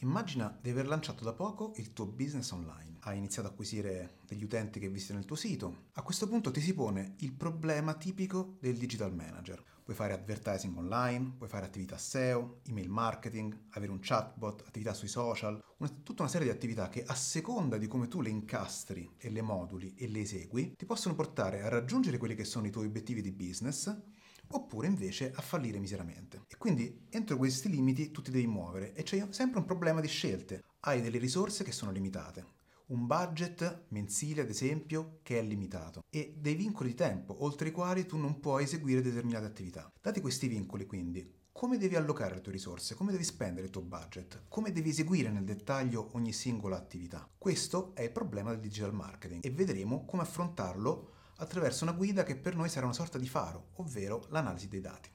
Immagina di aver lanciato da poco il tuo business online. Hai iniziato ad acquisire degli utenti che visitano il tuo sito. A questo punto ti si pone il problema tipico del digital manager. Puoi fare advertising online, puoi fare attività SEO, email marketing, avere un chatbot, attività sui social, una, tutta una serie di attività che a seconda di come tu le incastri e le moduli e le esegui, ti possono portare a raggiungere quelli che sono i tuoi obiettivi di business oppure invece a fallire miseramente. Quindi entro questi limiti tu ti devi muovere e c'è sempre un problema di scelte. Hai delle risorse che sono limitate, un budget mensile ad esempio che è limitato e dei vincoli di tempo oltre i quali tu non puoi eseguire determinate attività. Dati questi vincoli quindi, come devi allocare le tue risorse, come devi spendere il tuo budget, come devi eseguire nel dettaglio ogni singola attività. Questo è il problema del digital marketing e vedremo come affrontarlo attraverso una guida che per noi sarà una sorta di faro, ovvero l'analisi dei dati.